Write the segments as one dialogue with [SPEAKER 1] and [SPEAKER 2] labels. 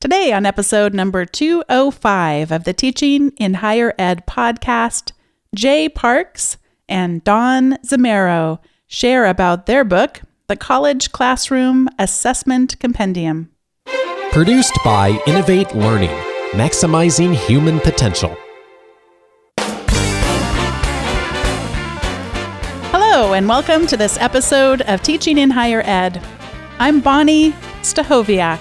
[SPEAKER 1] Today, on episode number 205 of the Teaching in Higher Ed podcast, Jay Parkes and Dawn Zimmaro share about their book, The College Classroom Assessment Compendium.
[SPEAKER 2] Produced by Innovate Learning, maximizing human potential.
[SPEAKER 1] Hello, and welcome to this episode of Teaching in Higher Ed. I'm Bonnie Stachowiak,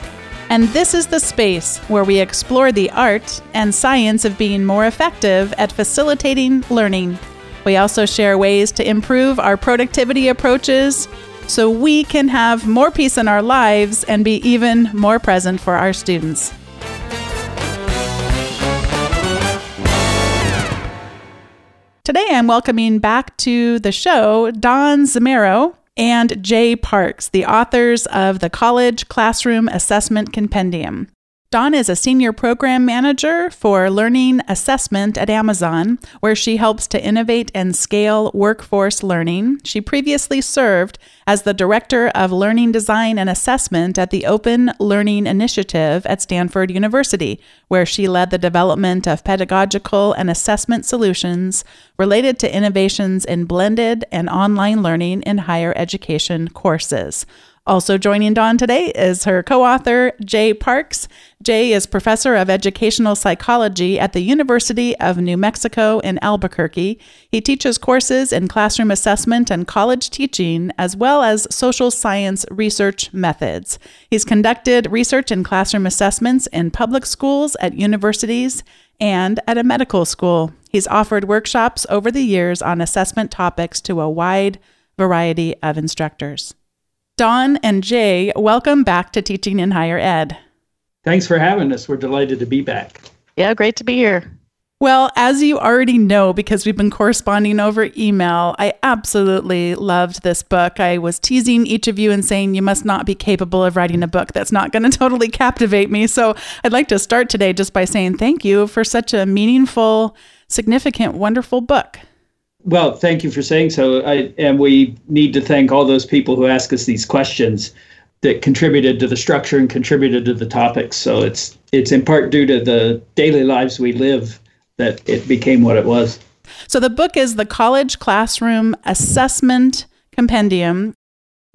[SPEAKER 1] and this is the space where we explore the art and science of being more effective at facilitating learning. We also share ways to improve our productivity approaches so we can have more peace in our lives and be even more present for our students. Today, I'm welcoming back to the show Dawn Zimmaro and Jay Parkes, the authors of the College Classroom Assessment Compendium. Dawn is a senior program manager for learning assessment at Amazon, where she helps to innovate and scale workforce learning. She previously served as the director of learning design and assessment at the Open Learning Initiative at Stanford University, where she led the development of pedagogical and assessment solutions related to innovations in blended and online learning in higher education courses. Also joining Dawn today is her co author, Jay Parkes. Jay is professor of educational psychology at the University of New Mexico in Albuquerque. He teaches courses in classroom assessment and college teaching, as well as social science research methods. He's conducted research in classroom assessments in public schools, at universities, and at a medical school. He's offered workshops over the years on assessment topics to a wide variety of instructors. Dawn and Jay, welcome back to Teaching in Higher Ed.
[SPEAKER 3] Thanks for having us. We're delighted to be back.
[SPEAKER 4] Yeah, great to be here.
[SPEAKER 1] Well, as you already know, because we've been corresponding over email, I absolutely loved this book. I was teasing each of you and saying you must not be capable of writing a book that's not going to totally captivate me. So I'd like to start today just by saying thank you for such a meaningful, significant, wonderful book.
[SPEAKER 3] Well, thank you for saying so. I, and we need to thank all those people who ask us these questions that contributed to the structure and contributed to the topics. So it's it's in part due to the daily lives we live that it became what it was.
[SPEAKER 1] So the book is the College Classroom Assessment Compendium.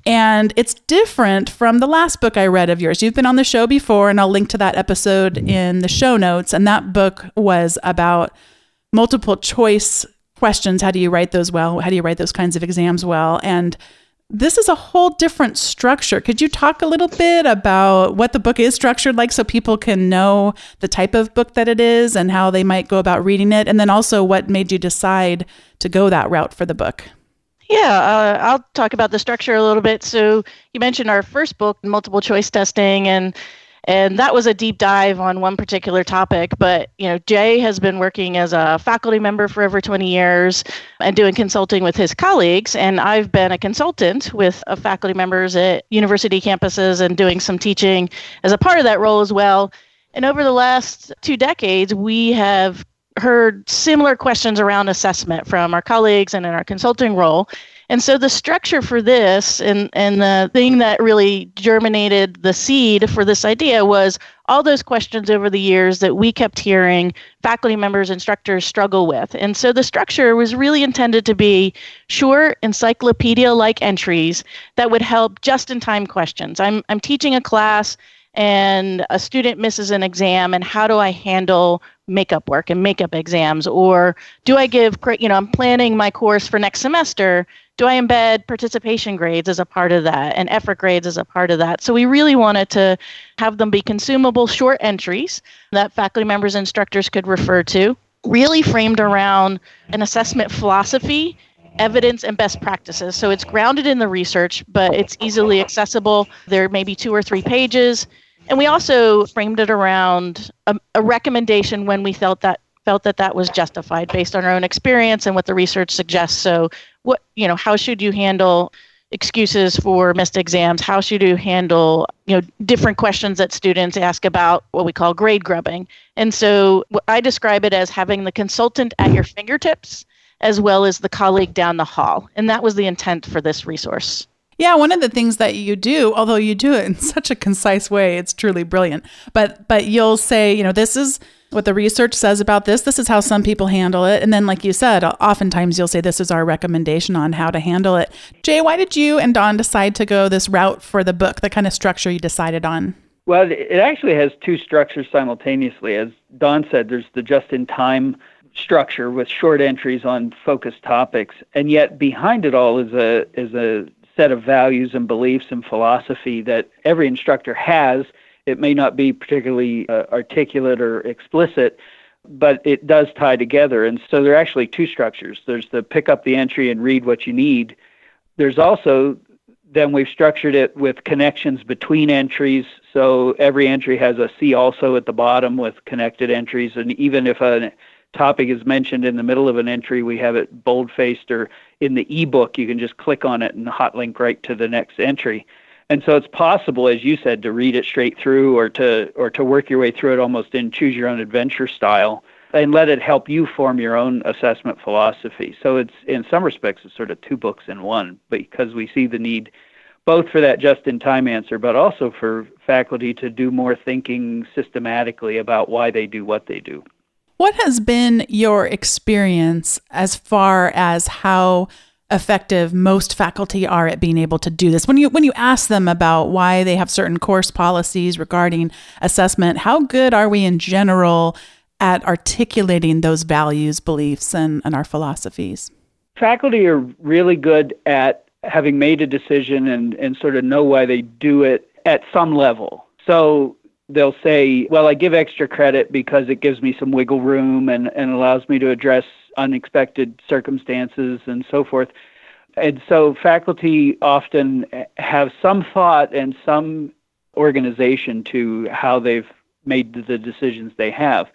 [SPEAKER 1] And it's different from the last book I read of yours. You've been on the show before, and I'll link to that episode in the show notes. And that book was about multiple choice questions. How do you write those well? How do you write those kinds of exams well? And this is a whole different structure. Could you talk a little bit about what the book is structured like so people can know the type of book that it is and how they might go about reading it? And then also what made you decide to go that route for the book?
[SPEAKER 4] Yeah, uh, I'll talk about the structure a little bit. So you mentioned our first book, multiple choice testing, and and that was a deep dive on one particular topic but you know jay has been working as a faculty member for over 20 years and doing consulting with his colleagues and i've been a consultant with uh, faculty members at university campuses and doing some teaching as a part of that role as well. And over the last two decades we have heard similar questions around assessment from our colleagues and in our consulting role and so the structure for this and, and the thing that really germinated the seed for this idea was all those questions over the years that we kept hearing faculty members, instructors struggle with. And so the structure was really intended to be short encyclopedia like entries that would help just in time questions. I'm, I'm teaching a class and a student misses an exam and how do I handle makeup work and makeup exams or do I give you know I'm planning my course for next semester do I embed participation grades as a part of that and effort grades as a part of that? So we really wanted to have them be consumable short entries that faculty members and instructors could refer to, really framed around an assessment philosophy evidence and best practices. So it's grounded in the research, but it's easily accessible. There may be two or three pages. And we also framed it around a, a, recommendation when we felt that felt that that was justified based on our own experience and what the research suggests. So what you know how should you handle excuses for missed exams how should you handle you know different questions that students ask about what we call grade grubbing and so i describe it as having the consultant at your fingertips as well as the colleague down the hall and that was the intent for this resource
[SPEAKER 1] Yeah, one of the things that you do, although you do it in such a concise way, it's truly brilliant. But but you'll say, you know, this is what the research says about this. This is how some people handle it. And then like you said, oftentimes you'll say this is our recommendation on how to handle it. Jay, why did you and Dawn decide to go this route for the book? The kind of structure you decided on?
[SPEAKER 5] Well, it actually has two structures simultaneously. As Dawn said, there's the just in time structure with short entries on focused topics, and yet behind it all is a is a set of values and beliefs and philosophy that every instructor has. It may not be particularly uh, articulate or explicit, but it does tie together. And so there are actually two structures. There's the pick up the entry and read what you need. There's also then we've structured it with connections between entries. So every entry has a see also at the bottom with connected entries. And even if a topic is mentioned in the middle of an entry, we have it bold faced or in the ebook, you can just click on it and hot link right to the next entry. And so it's possible, as you said, to read it straight through or to or to work your way through it almost in choose your own adventure style and let it help you form your own assessment philosophy. So it's in some respects it's sort of two books in one because we see the need both for that just in time answer but also for faculty to do more thinking systematically about why they do what they do.
[SPEAKER 1] What has been your experience as far as how effective most faculty are at being able to do this? When you when you ask them about why they have certain course policies regarding assessment, how good are we in general at articulating those values, beliefs, and, and our philosophies?
[SPEAKER 5] Faculty are really good at having made a decision and, and sort of know why they do it at some level. So they'll say, well, I give extra credit because it gives me some wiggle room and, and allows me to address unexpected circumstances and so forth. And so faculty often have some thought and some organization to how they've made the decisions they have.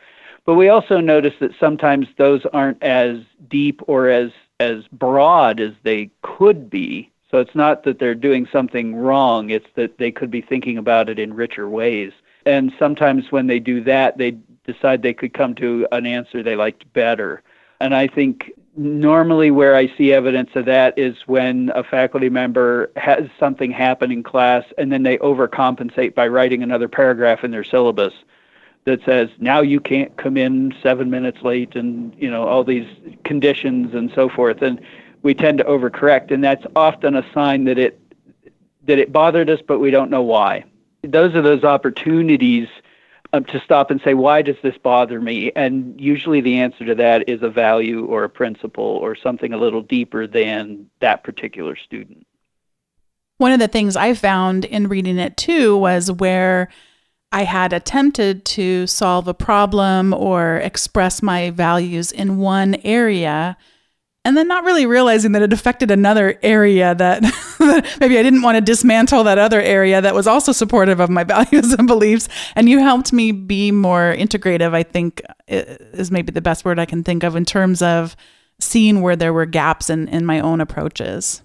[SPEAKER 5] But we also notice that sometimes those aren't as deep or as as broad as they could be. So it's not that they're doing something wrong, it's that they could be thinking about it in richer ways. And sometimes when they do that, they decide they could come to an answer they liked better. And I think normally where I see evidence of that is when a faculty member has something happen in class and then they overcompensate by writing another paragraph in their syllabus that says now you can't come in seven minutes late and you know all these conditions and so forth. And we tend to overcorrect and that's often a sign that it that it bothered us but we don't know why. Those are those opportunities um, to stop and say why does this bother me? And usually the answer to that is a value or a principle or something a little deeper than that particular student.
[SPEAKER 1] One of the things i found in reading it too was where I had attempted to solve a problem or express my values in one area and then not really realizing that it affected another area that maybe I didn't want to dismantle that other area that was also supportive of my values and beliefs. And you helped me be more integrative, I think is maybe the best word I can think of in terms of seeing where there were gaps in, in my own approaches.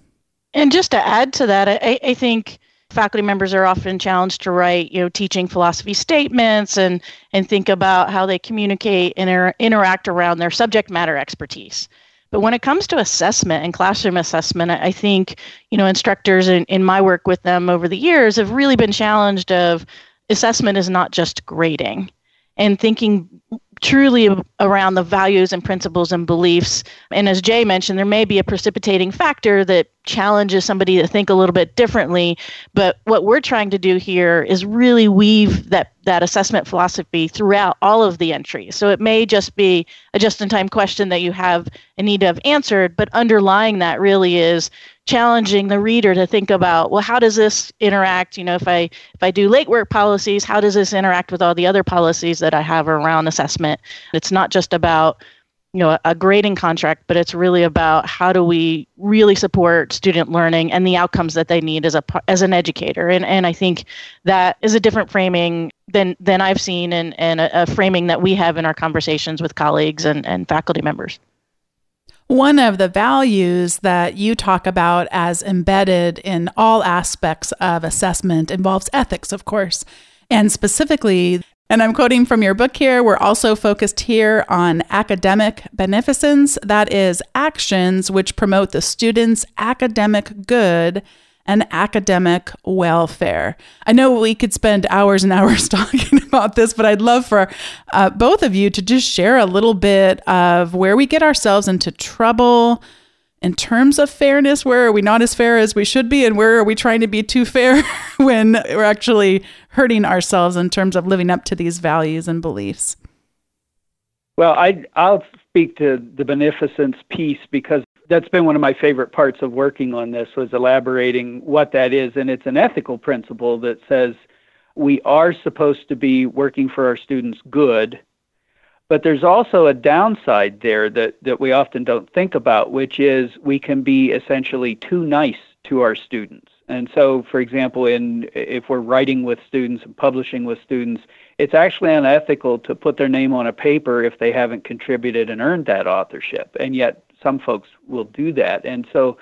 [SPEAKER 4] And just to add to that, I, I think faculty members are often challenged to write, you know, teaching philosophy statements and and think about how they communicate and inter- interact around their subject matter expertise. But when it comes to assessment and classroom assessment, I think, you know, instructors in, in my work with them over the years have really been challenged of assessment is not just grading and thinking truly around the values and principles and beliefs. And as Jay mentioned, there may be a precipitating factor that challenges somebody to think a little bit differently. But what we're trying to do here is really weave that, that assessment philosophy throughout all of the entries. So it may just be a just in time question that you have a need to have answered, but underlying that really is challenging the reader to think about well how does this interact? You know if i if i do late work policies how does this interact with all the other policies that i have around assessment? It's not just about you know a grading contract but it's really about how do we really support student learning and the outcomes that they need as a as an educator. And and i think that is a different framing than than i've seen and and a, a framing that we have in our conversations with colleagues and and faculty members
[SPEAKER 1] one of the values that you talk about as embedded in all aspects of assessment involves ethics, of course. And specifically, and I'm quoting from your book here, we're also focused here on academic beneficence. That is, actions which promote the student's academic good and academic welfare. I know we could spend hours and hours talking about this, but I'd love for uh, both of you to just share a little bit of where we get ourselves into trouble in terms of fairness. Where are we not as fair as we should be, and where are we trying to be too fair when we're actually hurting ourselves in terms of living up to these values and beliefs?
[SPEAKER 5] Well, I, I'll speak to the beneficence piece because that's been one of my favorite parts of working on this was elaborating what that is. And it's an ethical principle that says we are supposed to be working for our students good but there's also a downside there that, that we often don't think about which is we can be essentially too nice to our students. And so for example in if we're writing with students and publishing with students it's actually unethical to put their name on a paper if they haven't contributed and earned that authorship. And yet some folks will do that. And so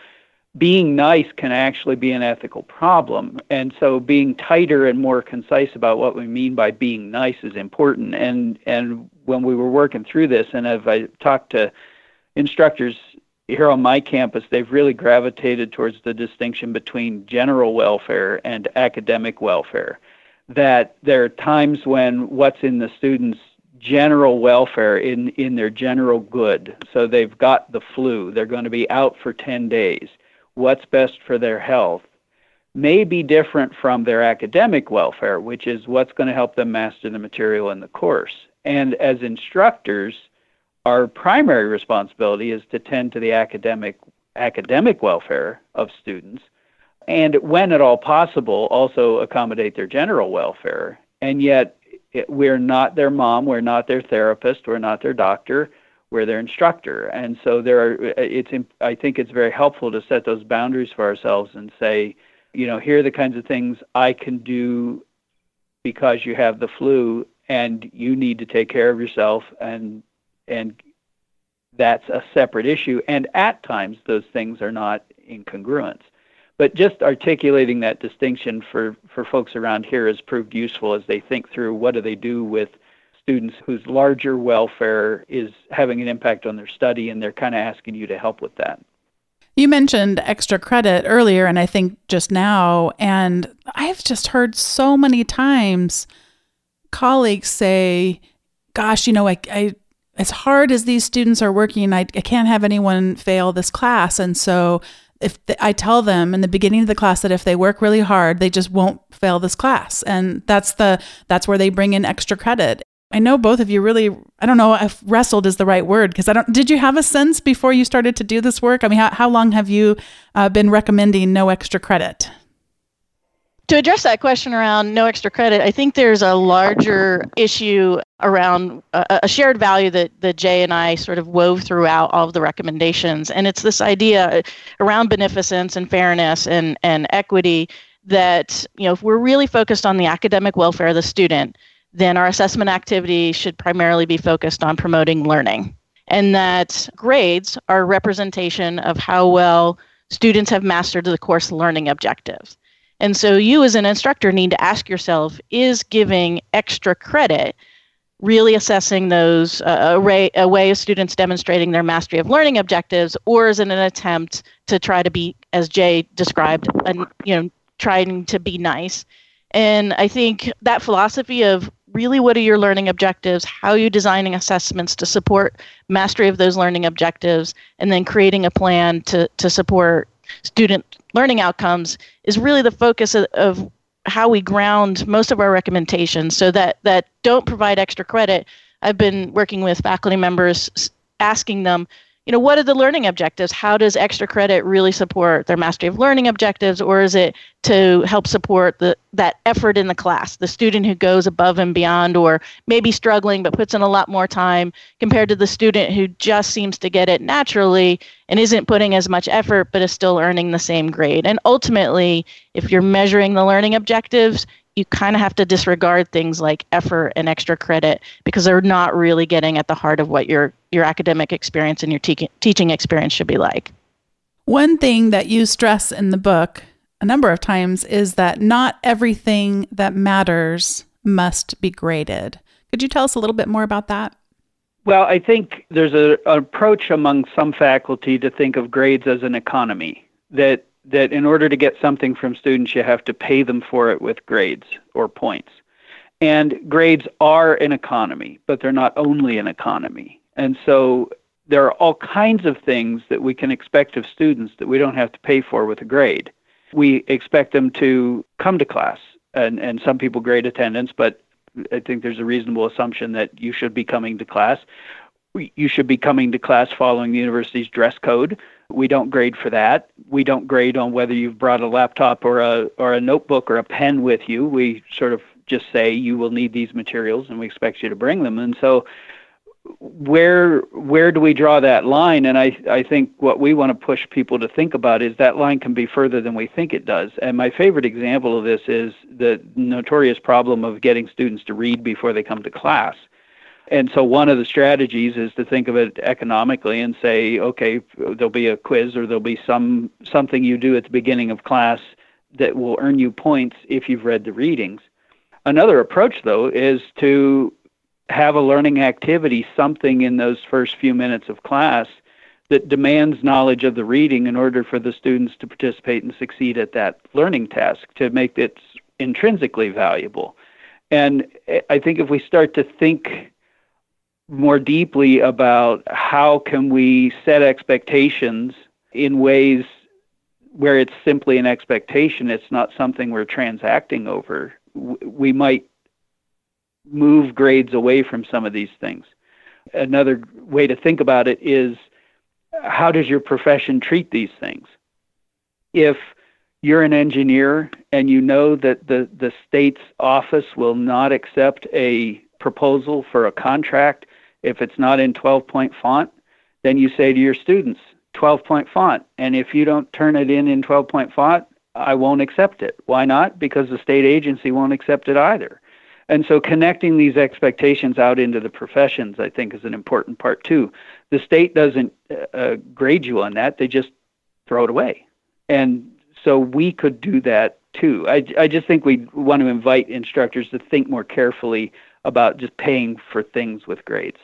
[SPEAKER 5] being nice can actually be an ethical problem. And so being tighter and more concise about what we mean by being nice is important. And and when we were working through this and as I talked to instructors here on my campus, they've really gravitated towards the distinction between general welfare and academic welfare. That there are times when what's in the student's general welfare in, in their general good. So they've got the flu, they're going to be out for 10 days. What's best for their health may be different from their academic welfare, which is what's going to help them master the material in the course. And as instructors, our primary responsibility is to tend to the academic academic welfare of students and when at all possible also accommodate their general welfare and yet we're not their mom, we're not their therapist, we're not their doctor, we're their instructor. And so there are, uh, it's, I think it's very helpful to set those boundaries for ourselves and say, you know, here are the kinds of things I can do because you have the flu and you need to take care of yourself and and that's a separate issue and at times those things are not in congruence but just articulating that distinction for, for folks around here has proved useful as they think through what do they do with students whose larger welfare is having an impact on their study and they're kind of asking you to help with that.
[SPEAKER 1] You mentioned extra credit earlier, and I think just now, and I've just heard so many times colleagues say, Gosh, you know, I, I as hard as these students are working, I, I can't have anyone fail this class. And so if I tell them in the beginning of the class that if they work really hard, they just won't fail this class. And that's the that's where they bring in extra credit. I know both of you really I don't know if wrestled is the right word because I don't did you have a sense before you started to do this work? I mean, how, how long have you uh, been recommending no extra credit?
[SPEAKER 4] To address that question around no extra credit, I think there's a larger issue around a, a, shared value that, that Jay and I sort of wove throughout all of the recommendations. And it's this idea around beneficence and fairness and, and equity that, you know, if we're really focused on the academic welfare of the student, then our assessment activity should primarily be focused on promoting learning. And that grades are a representation of how well students have mastered the course learning objectives. And so you as an instructor need to ask yourself is giving extra credit really assessing those uh, array, a way of students demonstrating their mastery of learning objectives or is it an attempt to try to be as Jay described and you know trying to be nice? And I think that philosophy of really what are your learning objectives how are you designing assessments to support mastery of those learning objectives and then creating a plan to, to support student learning outcomes is really the focus of, of how we ground most of our recommendations. So that that don't provide extra credit i've been working with faculty members asking them you know what are the learning objectives? How does extra credit really support their mastery of learning objectives or is it to help support the that effort in the class? The student who goes above and beyond or maybe struggling but puts in a lot more time compared to the student who just seems to get it naturally and isn't putting as much effort but is still earning the same grade. And ultimately if you're measuring the learning objectives you kind of have to disregard things like effort and extra credit because they're not really getting at the heart of what your your academic experience and your te- teaching experience should be like.
[SPEAKER 1] One thing that you stress in the book a number of times is that not everything that matters must be graded. Could you tell us a little bit more about that?
[SPEAKER 5] Well, I think there's a, an approach among some faculty to think of grades as an economy that that in order to get something from students, you have to pay them for it with grades or points. And grades are an economy, but they're not only an economy. And so there are all kinds of things that we can expect of students that we don't have to pay for with a grade. We expect them to come to class, and, and some people grade attendance, but I think there's a reasonable assumption that you should be coming to class. You should be coming to class following the university's dress code. We don't grade for that. We don't grade on whether you've brought a laptop or a or a notebook or a pen with you. We sort of just say you will need these materials and we expect you to bring them. And so where where do we draw that line? And I I think what we want to push people to think about is that line can be further than we think it does. And my favorite example of this is the notorious problem of getting students to read before they come to class. And so one of the strategies is to think of it economically and say, okay, there'll be a quiz or there'll be some something you do at the beginning of class that will earn you points if you've read the readings. Another approach though is to have a learning activity, something in those first few minutes of class that demands knowledge of the reading in order for the students to participate and succeed at that learning task to make it intrinsically valuable. And I think if we start to think more deeply about how can we set expectations in ways where it's simply an expectation, it's not something we're transacting over, we might move grades away from some of these things. Another way to think about it is how does your profession treat these things? If you're an engineer and you know that the, the state's office will not accept a proposal for a contract if it's not in 12 point font, then you say to your students, 12 point font. And if you don't turn it in in 12 point font, I won't accept it. Why not? Because the state agency won't accept it either. And so connecting these expectations out into the professions, I think, is an important part too. The state doesn't uh, uh, grade you on that; they just throw it away. And so we could do that too. I, I just think we want to invite instructors to think more carefully about just paying for things with grades.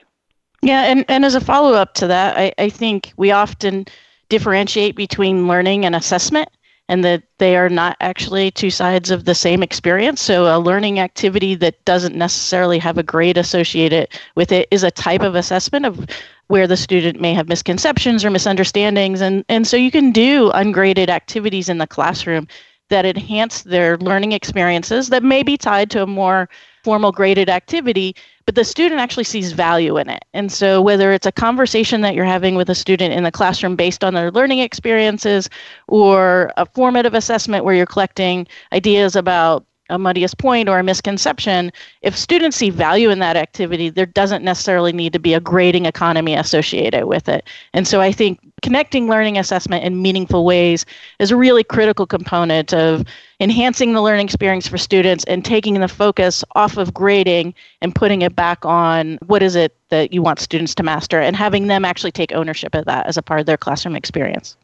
[SPEAKER 4] Yeah, and, and as a follow up to that, I, I think we often differentiate between learning and assessment and that they are not actually two sides of the same experience. So, a learning activity that doesn't necessarily have a grade associated with it is a type of assessment of where the student may have misconceptions or misunderstandings. And, and so, you can do ungraded activities in the classroom that enhance their learning experiences that may be tied to a more formal graded activity, but the student actually sees value in it. And so, whether it's a conversation that you're having with a student in the classroom based on their learning experiences, or a formative assessment where you're collecting ideas about a muddiest point or a misconception, if students see value in that activity, there doesn't necessarily need to be a grading economy associated with it. And so I think connecting learning assessment in meaningful ways is a really critical component of enhancing the learning experience for students and taking the focus off of grading and putting it back on what is it that you want students to master and having them actually take ownership of that as a part of their classroom experience.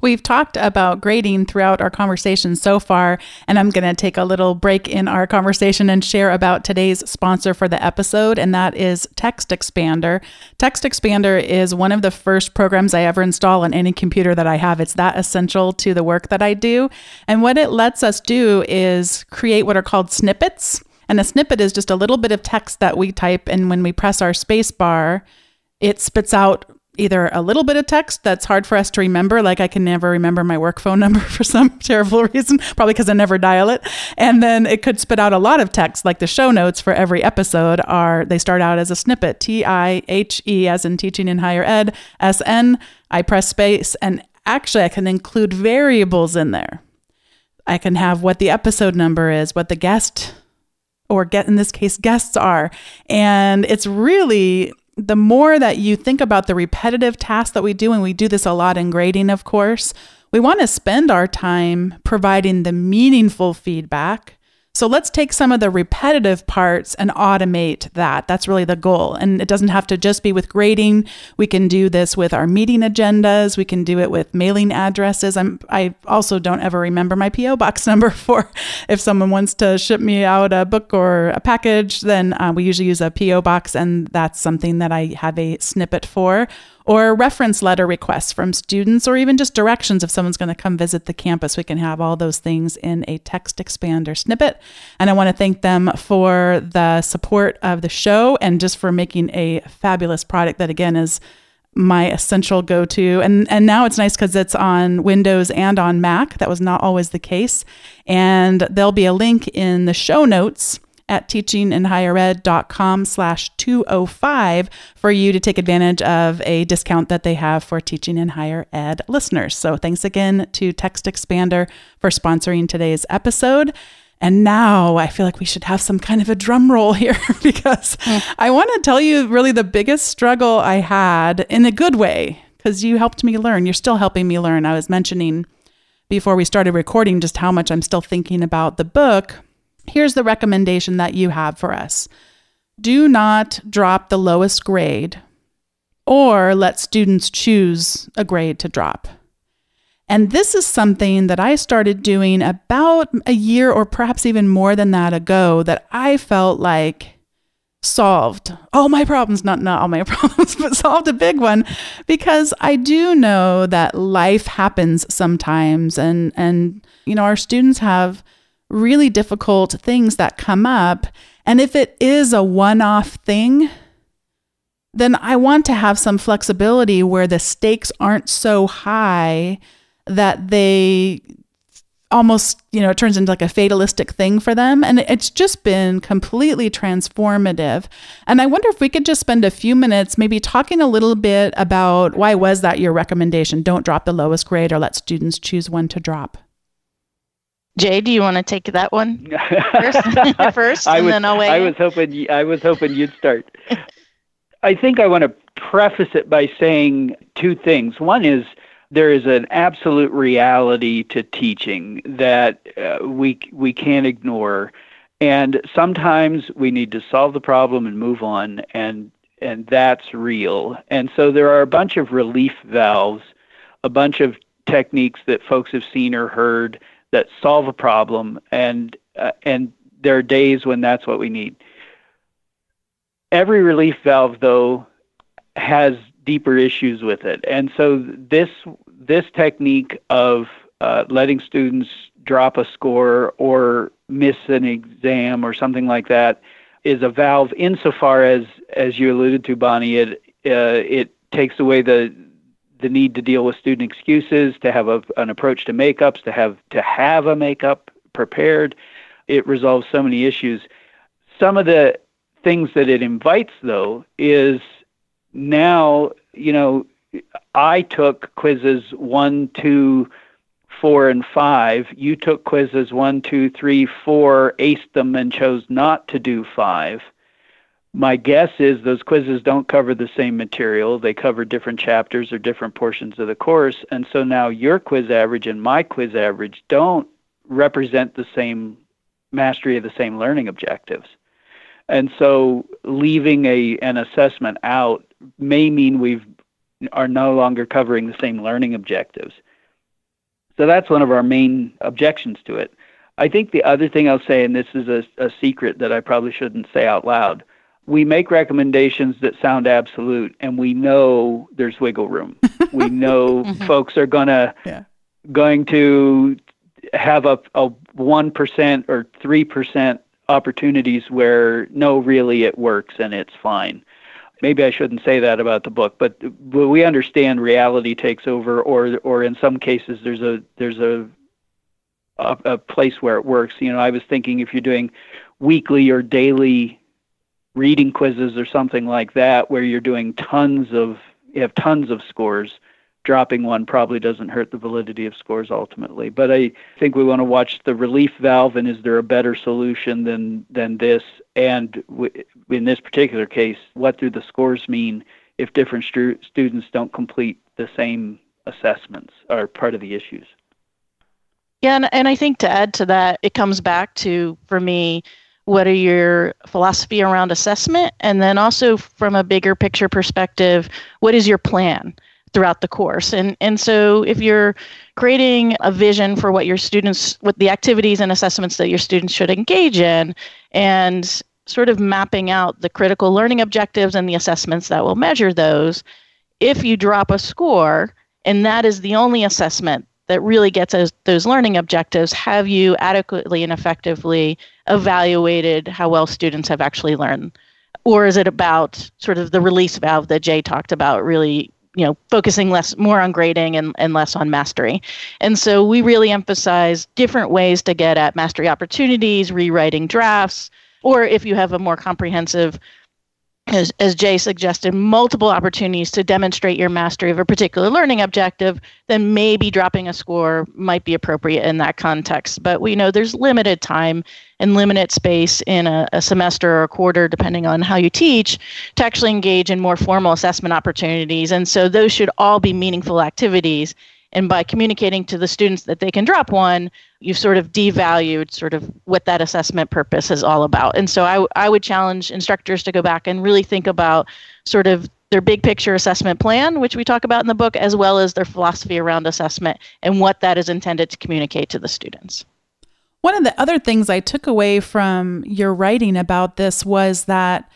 [SPEAKER 1] We've talked about grading throughout our conversation so far, and I'm going to take a little break in our conversation and share about today's sponsor for the episode, and that is Text Expander. Text Expander is one of the first programs I ever install on any computer that I have. It's that essential to the work that I do. And what it lets us do is create what are called snippets. And a snippet is just a little bit of text that we type, and when we press our space bar, it spits out either a little bit of text that's hard for us to remember, like I can never remember my work phone number for some terrible reason, probably because I never dial it. And then it could spit out a lot of text, like the show notes for every episode are they start out as a snippet, T I H E as in teaching in higher ed, S N. I press space, and actually I can include variables in there. I can have what the episode number is, what the guest or get in this case guests are. And it's really the more that you think about the repetitive tasks that we do, and we do this a lot in grading, of course, we want to spend our time providing the meaningful feedback so let's take some of the repetitive parts and automate that. That's really the goal. And it doesn't have to just be with grading. We can do this with our meeting agendas. We can do it with mailing addresses. I'm, I also don't ever remember my PO box number for if someone wants to ship me out a book or a package, then uh, we usually use a PO box, and that's something that I have a snippet for or reference letter requests from students, or even just directions if someone's going to come visit the campus. We can have all those things in a text expander snippet. And I want to thank them for the support of the show and just for making a fabulous product that, again, is my essential go-to and and now it's nice because it's on windows and on mac that was not always the case and there'll be a link in the show notes at teachinginhighered.com slash 205 for you to take advantage of a discount that they have for teaching in higher ed listeners. So thanks again to Text Expander for sponsoring today's episode. And now I feel like we should have some kind of a drum roll here because. I want to tell you really the biggest struggle I had in a good way because you helped me learn. You're still helping me learn. I was mentioning before we started recording just how much I'm still thinking about the book Here's the recommendation that you have for us do not drop the lowest grade or let students choose a grade to drop. And this is something that I started doing about a year or perhaps even more than that ago that I felt like solved all my problems, not, not all my problems, but solved a big one because I do know that life happens sometimes and, and, you know, our students have really difficult things that come up. And if it is a one off thing, then I want to have some flexibility where the stakes aren't so high that they almost, you know, it turns into like a fatalistic thing for them. And it's just been completely transformative. And I wonder if we could just spend a few minutes maybe talking a little bit about why was that your recommendation? Don't drop the lowest grade or let students choose one to drop.
[SPEAKER 4] Jay, do you want to take that one first, first
[SPEAKER 5] and
[SPEAKER 4] was, then I'll wait.
[SPEAKER 5] I was hoping I was hoping you'd start. I think I want to preface it by saying two things. One is there is an absolute reality to teaching that uh, we we can't ignore, and sometimes we need to solve the problem and move on, and and that's real. And so there are a bunch of relief valves, a bunch of techniques that folks have seen or heard that solve a problem, and uh, and there are days when that's what we need. Every relief valve, though, has deeper issues with it, and so this this technique of uh, letting students drop a score or miss an exam or something like that is a valve insofar as as you alluded to bonnie it uh, it takes away the the need to deal with student excuses, to have a, an approach to makeups, to have to have a makeup prepared. It resolves so many issues. Some of the things that it invites, though, is now you know I took quizzes one, two, four, and five. You took quizzes one, two, three, four, aced them, and chose not to do five my guess is those quizzes don't cover the same material. They cover different chapters or different portions of the course. And so now your quiz average and my quiz average don't represent the same mastery of the same learning objectives. And so leaving a an assessment out may mean we are no longer covering the same learning objectives. So that's one of our main objections to it. I think the other thing I'll say, and this is a, a secret that I probably shouldn't say out loud, we make recommendations that sound absolute and we know there's wiggle room. we know mm-hmm. folks are gonna yeah. going to have a, a 1% or 3% opportunities where no really it works and it's fine. Maybe I shouldn't say that about the book, but we understand reality takes over or or in some cases there's a there's a a, a place where it works. You know, I was thinking if you're doing weekly or daily reading quizzes or something like that where you're doing tons of you have tons of scores. Dropping one probably doesn't hurt the validity of scores ultimately. But i think we want to watch the relief valve and is there a better solution than than this? And w- in this particular case what do the scores mean if different stu- students don't complete the same assessments are part of the issues?
[SPEAKER 4] Yeah and, and i think to add to that it comes back to for me what are your philosophy around assessment? And then also from a bigger picture perspective what is your plan throughout the course? And and so if you're creating a vision for what your students what the activities and assessments that your students should engage in and sort of mapping out the critical learning objectives and the assessments that will measure those if you drop a score and that is the only assessment that really gets us those learning objectives, have you adequately and effectively evaluated how well students have actually learned? Or is it about sort of the release valve that Jay talked about, really you know focusing less more on grading and, and less on mastery and so we really emphasize different ways to get at mastery opportunities rewriting drafts or if you have a more comprehensive as, as Jay suggested, multiple opportunities to demonstrate your mastery of a particular learning objective, then maybe dropping a score might be appropriate in that context. But we know there's limited time and limited space in a, a semester or a quarter, depending on how you teach, to actually engage in more formal assessment opportunities. And so those should all be meaningful activities and by communicating to the students that they can drop one, you've sort of devalued sort of what that assessment purpose is all about. And so I, I would challenge instructors to go back and really think about sort of their big picture assessment plan, which we talk about in the book, as well as their philosophy around assessment and what that is intended to communicate to the students.
[SPEAKER 1] One of the other things I took away from your writing about this was that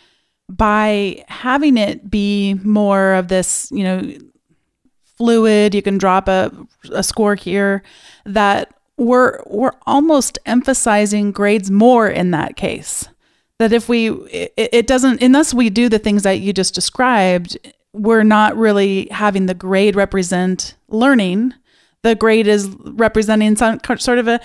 [SPEAKER 1] by having it be more of this, you know, fluid, you can drop a, a score here, that we're we're almost emphasizing grades more in that case. That if we it, it doesn't unless we do the things that you just described, we're not really having the grade represent learning. The grade is representing some sort of a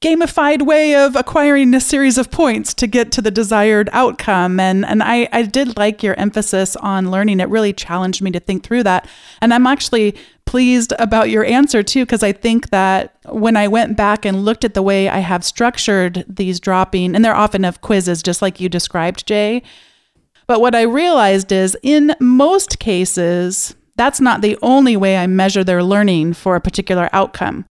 [SPEAKER 1] gamified way of acquiring a series of points to get to the desired outcome. And and I, I did like your emphasis on learning. It really challenged me to think through that. And I'm actually pleased about your answer too, because I think that when I went back and looked at the way I have structured these dropping, and they're often of quizzes, just like you described, Jay. But what I realized is in most cases, that's not the only way I measure their learning for a particular outcome.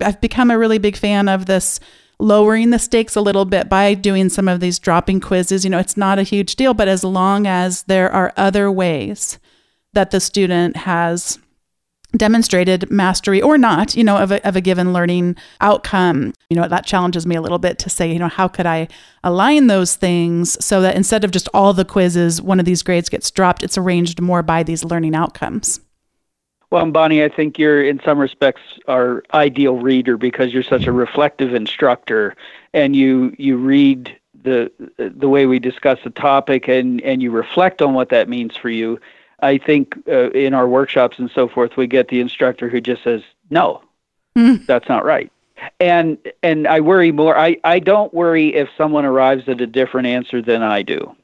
[SPEAKER 1] I've become a really big fan of this lowering the stakes a little bit by doing some of these dropping quizzes. You know, it's not a huge deal, but as long as there are other ways that the student has demonstrated mastery or not, you know, of a, of a given learning outcome, you know, that challenges me a little bit to say, you know, how could I align those things so that instead of just all the quizzes, one of these grades gets dropped, it's arranged more by these learning outcomes.
[SPEAKER 5] Well, Bonnie, I think you're in some respects our ideal reader because you're such a reflective instructor, and you you read the the way we discuss the topic and and you reflect on what that means for you. I think uh, in our workshops and so forth, we get the instructor who just says, "No, mm. that's not right." And and I worry more. I I don't worry if someone arrives at a different answer than I do.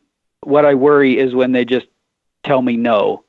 [SPEAKER 5] What I worry is when they just tell me no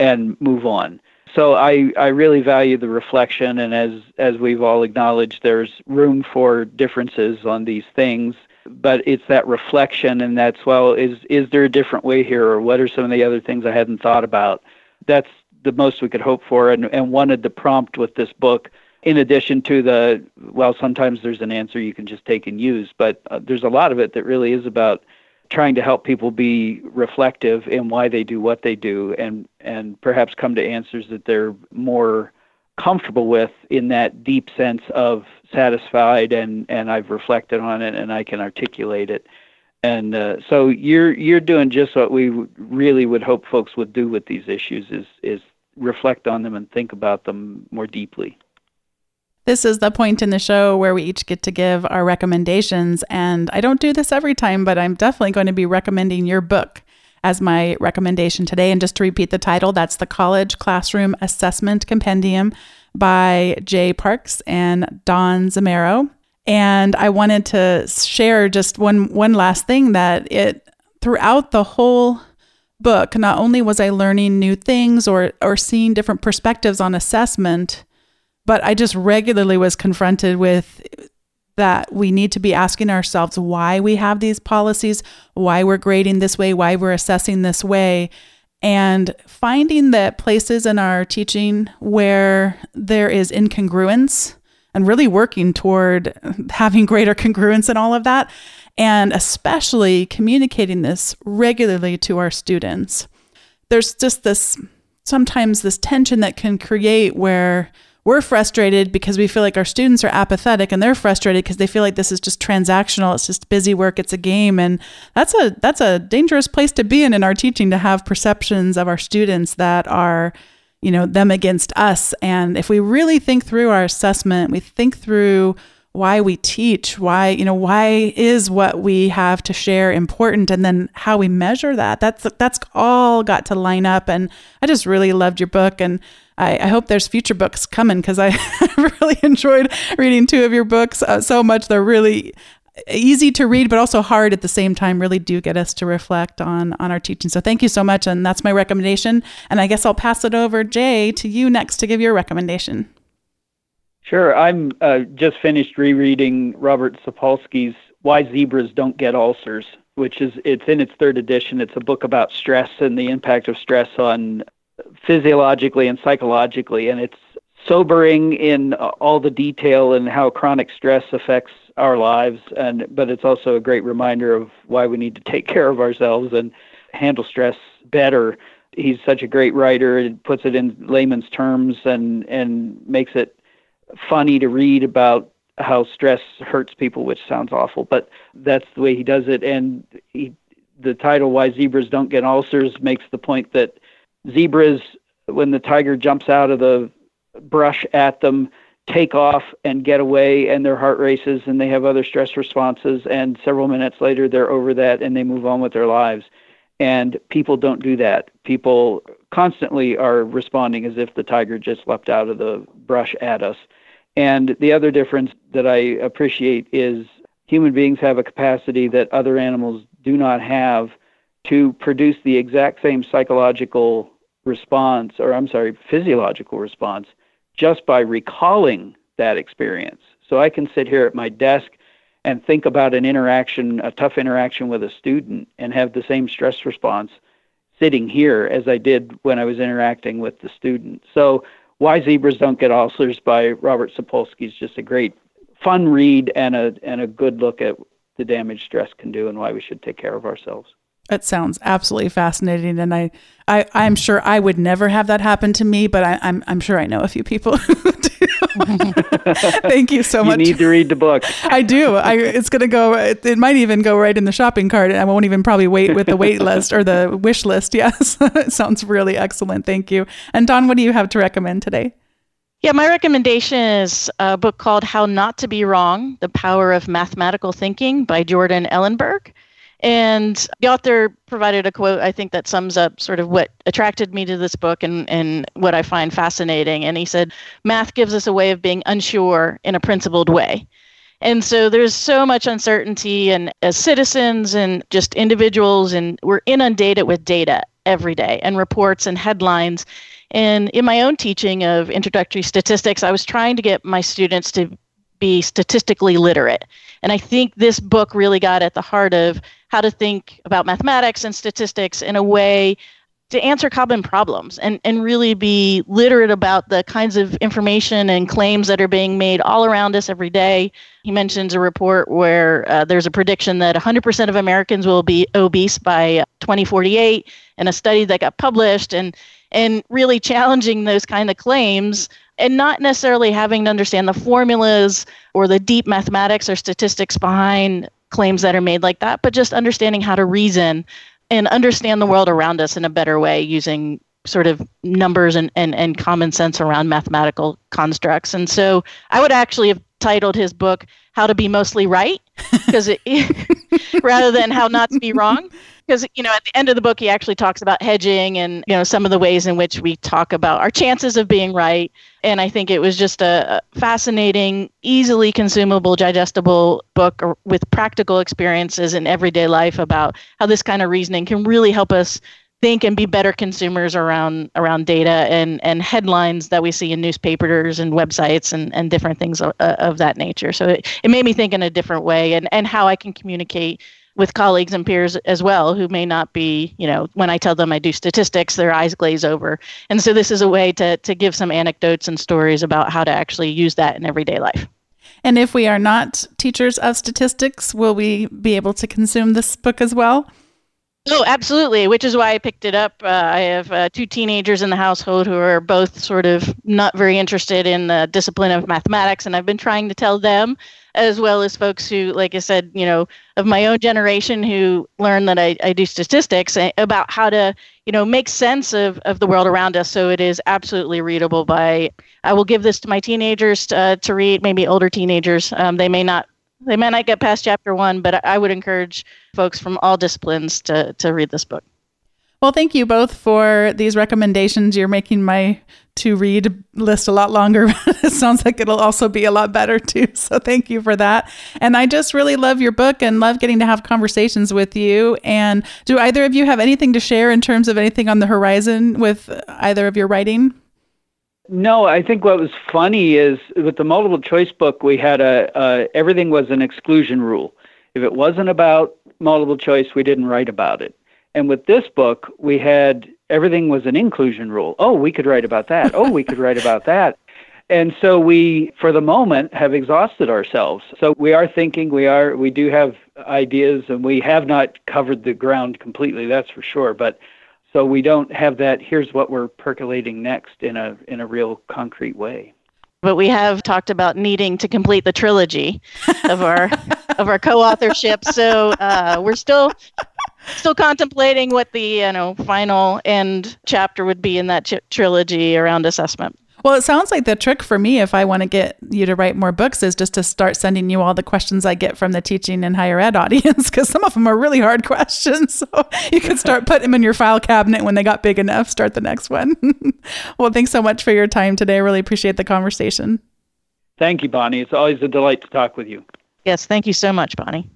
[SPEAKER 5] and move on so I, I really value the reflection and as as we've all acknowledged there's room for differences on these things but it's that reflection and that's well is is there a different way here or what are some of the other things I hadn't thought about? That's the most we could hope for and, and wanted to prompt with this book in addition to the well sometimes there's an answer you can just take and use but uh, there's a lot of it that really is about trying to help people be reflective in why they do what they do and and perhaps come to answers that they're more comfortable with in that deep sense of satisfied and and I've reflected on it and I can articulate it and uh, so you're you're doing just what we really would hope folks would do with these issues is is reflect on them and think about them more deeply.
[SPEAKER 1] This is the point in the show where we each get to give our recommendations. And I don't do this every time, but I'm definitely going to be recommending your book as my recommendation today. And just to repeat the title, that's the College Classroom Assessment Compendium by Jay Parkes and Dawn Zimmaro. And I wanted to share just one one last thing that it throughout the whole book, not only was I learning new things or or seeing different perspectives on assessment, but I just regularly was confronted with that we need to be asking ourselves why we have these policies, why we're grading this way, why we're assessing this way, and finding that places in our teaching where there is incongruence and really working toward having greater congruence in all of that, and especially communicating this regularly to our students. There's just this sometimes this tension that can create where we're frustrated because we feel like our students are apathetic and they're frustrated because they feel like this is just transactional. It's just busy work. It's a game. And that's a that's a dangerous place to be in in our teaching to have perceptions of our students that are you know them against us. And if we really think through our assessment we think through why we teach why you know why is what we have to share important and then how we measure that that's that's all got to line up. And i just really loved your book. And i, I hope there's future books coming because i really enjoyed reading two of your books uh, so much they're really easy to read but also hard at the same time really do get us to reflect on on our teaching so thank you so much and that's my recommendation and i guess i'll pass it over jay to you next to give your recommendation
[SPEAKER 5] Sure. I'm uh, just finished rereading Robert Sapolsky's Why Zebras Don't Get Ulcers, which is it's in its third edition. It's a book about stress and the impact of stress on physiologically and psychologically, and it's sobering in all the detail and how chronic stress affects our lives. And but it's also a great reminder of why we need to take care of ourselves and handle stress better. He's such a great writer and puts it in layman's terms and and makes it funny to read about how stress hurts people, which sounds awful, but that's the way he does it. And he, the title "Why Zebras Don't Get Ulcers" makes the point that zebras, when the tiger jumps out of the brush at them, take off and get away, and their heart races, and they have other stress responses. And several minutes later, they're over that and they move on with their lives. And people don't do that. People constantly are responding as if the tiger just leapt out of the brush at us. And the other difference that I appreciate is human beings have a capacity that other animals do not have to produce the exact same psychological response, or I'm sorry, physiological response, just by recalling that experience. So I can sit here at my desk and think about an interaction, a tough interaction with a student, and have the same stress response sitting here as I did when I was interacting with the student. So why Zebras Don't Get Ulcers by Robert Sapolsky is just a great, fun read and a and a good look at the damage stress can do and why we should take care of ourselves.
[SPEAKER 1] It sounds absolutely fascinating, and I, I, I'm sure I would never have that happen to me, but I, am I'm, I'm sure I know a few people who do. Thank you so much.
[SPEAKER 5] You need to read the book.
[SPEAKER 1] I do. I, it's gonna go. It, it, might even go right in the shopping cart, and I won't even probably wait with the wait list or the wish list. Yes, it sounds really excellent. Thank you. And Dawn, what do you have to recommend today?
[SPEAKER 4] Yeah, my recommendation is a book called How Not to Be Wrong The Power of Mathematical Thinking by Jordan Ellenberg. And the author provided a quote, I think, that sums up sort of what attracted me to this book and, and what I find fascinating. And he said, Math gives us a way of being unsure in a principled way. And so there's so much uncertainty, and as citizens and just individuals, and we're inundated with data every day and reports and headlines. And in my own teaching of introductory statistics, I was trying to get my students to be statistically literate. And I think this book really got at the heart of how to think about mathematics and statistics in a way to answer common problems and, and really be literate about the kinds of information and claims that are being made all around us every day. He mentions a report where uh, there's a prediction that 100% of Americans will be obese by 2048, and a study that got published, and and really challenging those kind of claims and not necessarily having to understand the formulas or the deep mathematics or statistics behind claims that are made like that, but just understanding how to reason and understand the world around us in a better way using sort of numbers and, and, and common sense around mathematical constructs. And so I would actually have titled his book How to Be Mostly Right, because rather than How Not to Be Wrong because you know at the end of the book he actually talks about hedging and you know some of the ways in which we talk about our chances of being right. And i think it was just a fascinating easily consumable digestible book with practical experiences in everyday life about how this kind of reasoning can really help us think and be better consumers around around data and and headlines that we see in newspapers and websites and and different things of, uh, of that nature. So it, it made me think in a different way and and how i can communicate with colleagues and peers as well who may not be, you know, when I tell them I do statistics, their eyes glaze over. And so this is a way to, to give some anecdotes and stories about how to actually use that in everyday life.
[SPEAKER 1] And if we are not teachers of statistics, will we be able to consume this book as well?
[SPEAKER 4] Oh, absolutely. Which is why I picked it up. Uh, I have uh, two teenagers in the household who are both sort of not very interested in the discipline of mathematics, and I've been trying to tell them, as well as folks who, like I said, you know, of my own generation who learn that I, I do statistics eh, about how to, you know, make sense of, of the world around us. So it is absolutely readable by. I will give this to my teenagers uh, to read, maybe older teenagers. Um, they may not they may not get past chapter one, but I would encourage folks from all disciplines to, to read this book.
[SPEAKER 1] Well, thank you both for these recommendations. You're making my to read list a lot longer. it sounds like it'll also be a lot better too. So thank you for that. And I just really love your book and love getting to have conversations with you. And do either of you have anything to share in terms of anything on the horizon with either of your writing?
[SPEAKER 5] No, I think what was funny is with the multiple choice book, we had a, everything was an exclusion rule. If it wasn't about multiple choice, we didn't write about it. And with this book, we had everything was an inclusion rule. Oh, we could write about that. Oh, we could write about that. And so we, for the moment, have exhausted ourselves. So we are thinking, we are, we do have ideas, and we have not covered the ground completely. That's for sure. But so we don't have that here's what we're percolating next in a in a real concrete way.
[SPEAKER 4] But we have talked about needing to complete the trilogy of our of our co-authorship. So uh, we're still still contemplating what the you know final end chapter would be in that ch- trilogy around assessment
[SPEAKER 1] well, it sounds like the trick for me, if I want to get you to write more books, is just to start sending you all the questions I get from the teaching and higher ed audience, because some of them are really hard questions. So you could start putting them in your file cabinet when they got big enough. Start the next one. well, thanks so much for your time today. I really appreciate the conversation.
[SPEAKER 5] Thank you, Bonnie. It's always a delight to talk with you.
[SPEAKER 4] Yes, thank you so much, Bonnie.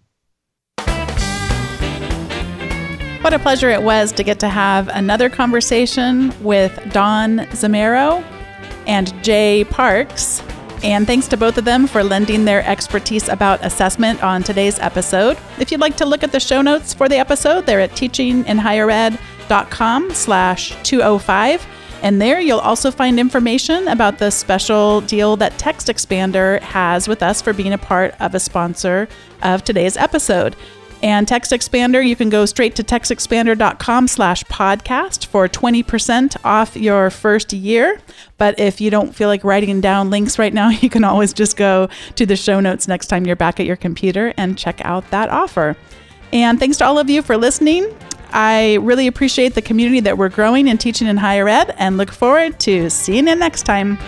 [SPEAKER 1] What a pleasure it was to get to have another conversation with Dawn Zimmaro and Jay Parkes. And thanks to both of them for lending their expertise about assessment on today's episode. If you'd like to look at the show notes for the episode, they're at teachinginhighered.com slash 205. And there you'll also find information about the special deal that TextExpander has with us for being a part of a sponsor of today's episode. And TextExpander, you can go straight to textexpander.com slash podcast for 20% off your first year. But if you don't feel like writing down links right now, you can always just go to the show notes next time you're back at your computer and check out that offer. And thanks to all of you for listening. I really appreciate the community that we're growing and teaching in higher ed and look forward to seeing you next time.